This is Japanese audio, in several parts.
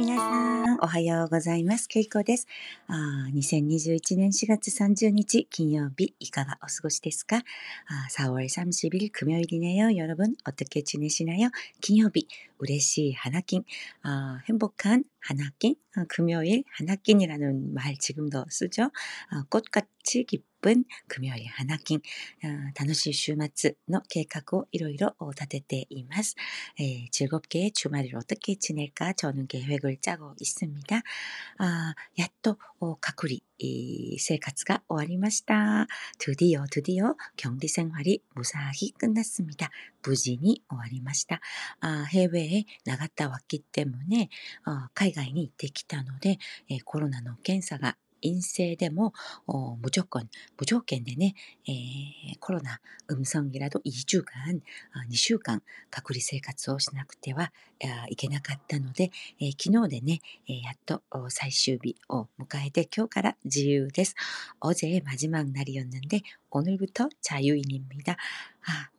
皆さん、おはようございます。ケイコです。あ2021年4月30日金曜日、いかがお過ごしですかあ ?4월30일 금요일이네요. 여러분, 어떻게 지내시나요?金曜日, 우레시 하나낀, 아, 행복한 하나낀, 아, 금요일 하나낀이라는 말 지금도 쓰죠. 아, 꽃같이 기쁜 分、組み割り花金、楽しい週末の計画をいろいろ立てています。えー、즐겁게주말을어떻게지낼까저는계획을짜고있습니다あやっと隔離生活が終わりました。드디어드디어격리생활이무사히끝났습니다無事に終わりました。あ해외에나갔다왔기때문에海外に行ってきたので、コロナの検査が 陰性でも無条件、無条件でね、えー、コロナ음성이라도2週間、2週間隔離生活をしなくてはいけなかったので、えー、昨日でね、やっと最終日を迎えて今日から自由です。어제마지막날이었는데오늘부터자유인입니다あ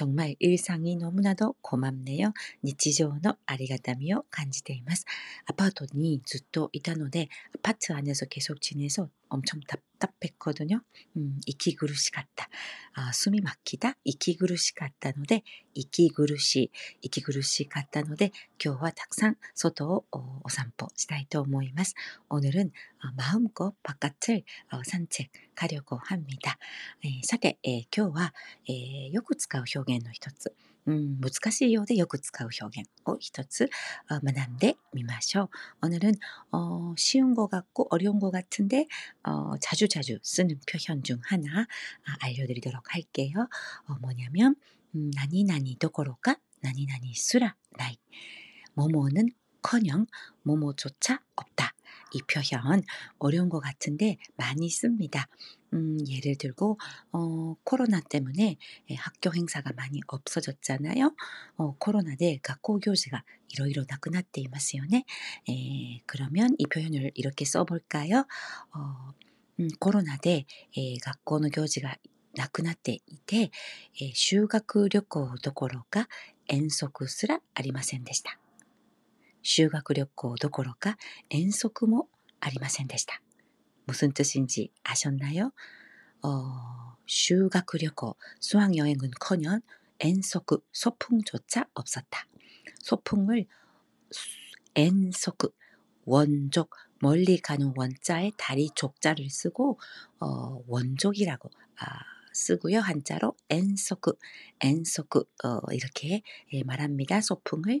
정말 일상이 너무나도 고맙네요. 日常のありがたみを 感じています. 아파트니 ずっといたので 아파트 안에서 계속 지내서 엄청 답답했거든요. 음, 이키그루시 같다. 아, 숨이 막히다. 이키그루시 같다ので 이키그루시, 이키그루시 같다ので 今日は たくさん 外を 어, 산포 したいと思います. 오늘은 어, 마음껏 바깥을 어, 산책 가려고 합니다. 에, さて、えー、今日は、えー、よく使う表現 の一つ、うん、難しいようでよく使う表現を一つ学んでみましょう。오늘은어쉬운것같고어려운것같은데어자주자주쓰는표현중하나알려드리도록할게요어뭐냐면음나니나니どころか나니나니すらない뭐뭐는커녕뭐뭐조차없다 이표현어려운것같은데많이씁니다 음, 예를 들고 어, 코로나 때문에 학교 행사가 많이 없어졌잖아요. 어, 코로나 대学校 교지가 이러이러 나그났대 이마스요네. 그러면 이 표현을 이렇게 써볼까요? 어, 음, 코로나 대学校の 교지가 なくなっていて、修学旅行どころか遠足すらありませんでした。 修学旅行どころか遠足もありませんでした。 무슨 뜻인지 아셨나요? 어,修学 旅行, 수학여행은커녕 엔소크, 소풍조차 없었다. 소풍을 엔소크, 원족, 멀리 가는 원자에 다리 족자를 쓰고 어, 원족이라고 아, 쓰고요. 한자로 엔소크, 엔소크 어, 이렇게 예, 말합니다. 소풍을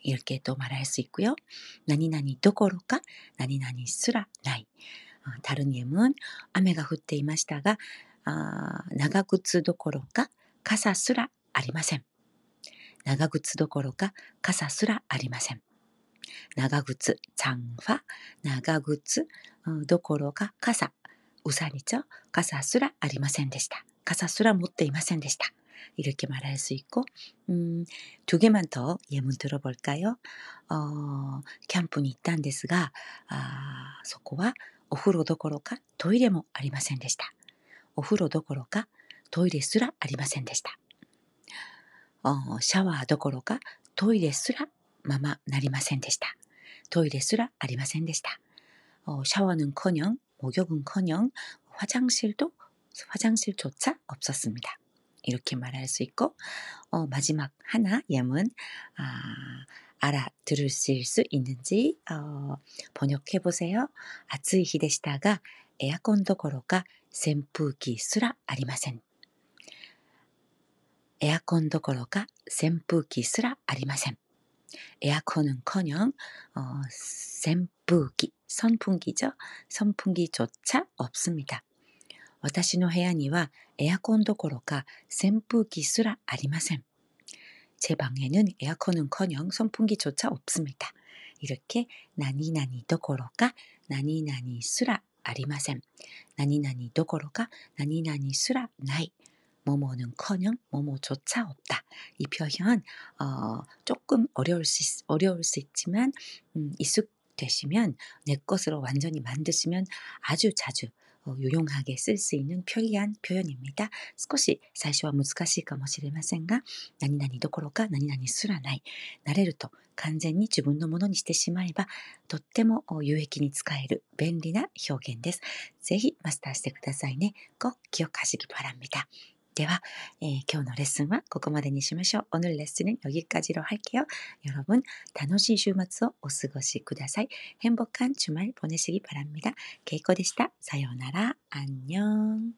이렇게 또 말할 수 있고요. 나니나니 도코로까 나니나니 쓰라 나이. 어, 다른 예문 雨が降っていましたが 아, 나가구츠 도코로까 가사 쓰라 아리마셈. 나가구츠 도코로까 가사 쓰라 아리마셈. 나가구츠 장파 나가구츠 어, 도코로가 가사 우산이죠. 가사 쓰라 아리마셈でした. 가사 쓰라 持っていませんでした. 이렇게 말할 수 있고 음, 두 개만 더 예문 들어볼까요? 어, 캠프는 있단 데스가 아, 소코와 오후로 도고로가 토이레모 아리마센데시다. 오후로 도고로가 토이레스라 아리마센데시다. 어, 샤와 도고로가 토이레스라 마마 나리마센데시다. 토이레스라 아리마센데시다. 어, 샤워는커녕 목욕은커녕 화장실도 화장실조차 없었습니다. 이렇게 말할 수 있고 어, 마지막 하나 예문 아, 알아들으실 수 있는지 어, 번역해 보세요. 아츠이 히데시다가 에어컨 どころか 扇風機 すら ありません. 에어컨 どころか 扇風機 すら ありません. 에어컨은커녕 어,扇風機 선풍기죠. 선풍기조차 없습니다. 私の部屋にはエアコンどころか扇風機すらありません。제 방에는 에어컨은커녕 선풍기조차 없습니다.이렇게 나니나니 도고로가 나니나니 수라 아리마셈 나니나니 도고로가 나니나니 수라 나이모모는커녕모모조차 없다.이 표현 어,조금 어려울수있,어려울 수 있지만 음,익숙되시면 내 것으로 완전히 만드시면 아주 자주 유용하게 쓸 수 있는 편리한 표현입니다. 少し最初は難しいかもしれませんが何々どころか何々すらない慣れると完全に自分のものにしてしまえばとっても有益に使える便利な表現です。ぜひマスターしてくださいね。꼭 기억하시기 바랍니다. では、えー、今日のレッスンはここまでにしましょう。오늘레슨은여기까지로할게요여러분楽しい週末をお過ごしください。행복한주말보내시기바랍니다。 ケイコでした。さようなら。안녕